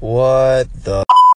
What the